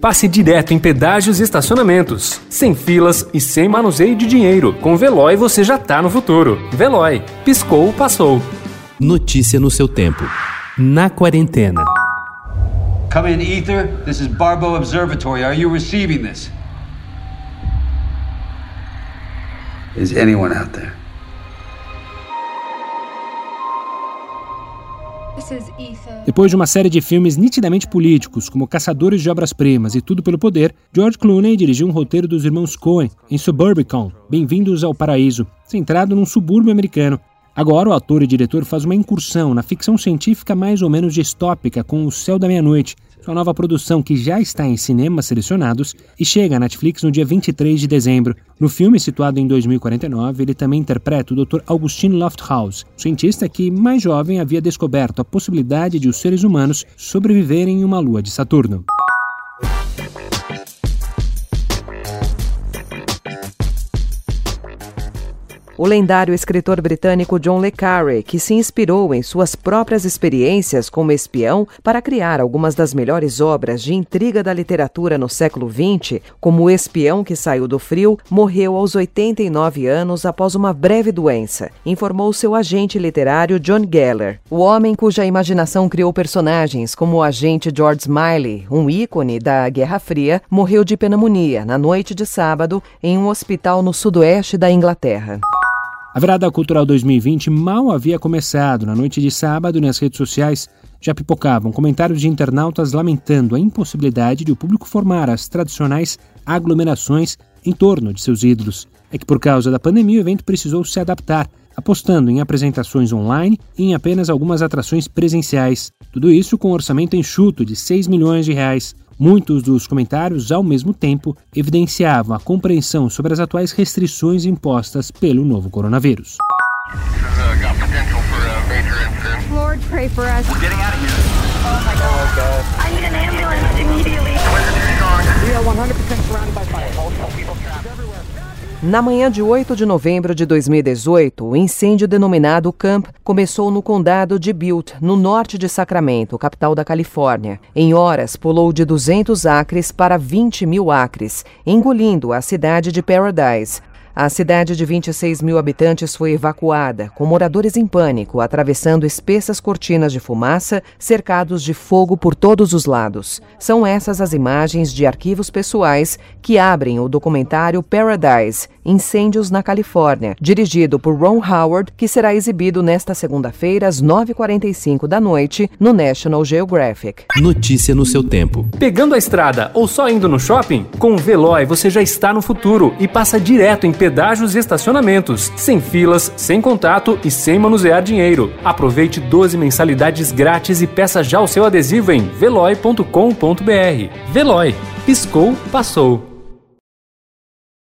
passe direto em pedágios e estacionamentos, sem filas e sem manuseio de dinheiro. Com Veloy você já tá no futuro. Veloy, piscou, passou. Notícia no seu tempo. Na quarentena. Come in, Ether. This is Barbo Observatory. Are you receiving this? Is anyone out there? Depois de uma série de filmes nitidamente políticos, como Caçadores de Obras-Primas e Tudo pelo Poder, George Clooney dirigiu um roteiro dos irmãos Coen em Suburbicon, Bem-vindos ao Paraíso, centrado num subúrbio americano. Agora, o ator e diretor faz uma incursão na ficção científica mais ou menos distópica com O Céu da Meia-Noite, sua nova produção que já está em cinemas selecionados e chega à Netflix no dia 23 de dezembro. No filme, situado em 2049, ele também interpreta o Dr. Augustine Lofthouse, cientista que, mais jovem, havia descoberto a possibilidade de os seres humanos sobreviverem em uma lua de Saturno. O lendário escritor britânico John le Carre, que se inspirou em suas próprias experiências como espião para criar algumas das melhores obras de intriga da literatura no século XX, como O Espião que Saiu do Frio, morreu aos 89 anos após uma breve doença, informou seu agente literário John Geller. O homem cuja imaginação criou personagens como o agente George Smiley, um ícone da Guerra Fria, morreu de pneumonia na noite de sábado em um hospital no sudoeste da Inglaterra. A Virada Cultural 2020 mal havia começado. Na noite de sábado, nas redes sociais, já pipocavam comentários de internautas lamentando a impossibilidade de o público formar as tradicionais aglomerações em torno de seus ídolos. É que, por causa da pandemia, o evento precisou se adaptar, apostando em apresentações online e em apenas algumas atrações presenciais. Tudo isso com um orçamento enxuto de 6 milhões de reais. Muitos dos comentários, ao mesmo tempo, evidenciavam a compreensão sobre as atuais restrições impostas pelo novo coronavírus. Na manhã de 8 de novembro de 2018, o incêndio denominado Camp começou no condado de Butte, no norte de Sacramento, capital da Califórnia. Em horas, pulou de 200 acres para 20 mil acres, engolindo a cidade de Paradise, a cidade de 26 mil habitantes foi evacuada, com moradores em pânico, atravessando espessas cortinas de fumaça, cercados de fogo por todos os lados. São essas as imagens de arquivos pessoais que abrem o documentário Paradise Incêndios na Califórnia, dirigido por Ron Howard, que será exibido nesta segunda-feira às 9h45 da noite no National Geographic. Notícia no seu tempo. Pegando a estrada ou só indo no shopping? Com o Veloy você já está no futuro e passa direto em pedágios e estacionamentos, sem filas, sem contato e sem manusear dinheiro. Aproveite 12 mensalidades grátis e peça já o seu adesivo em veloy.com.br. Veloy. Piscou, passou.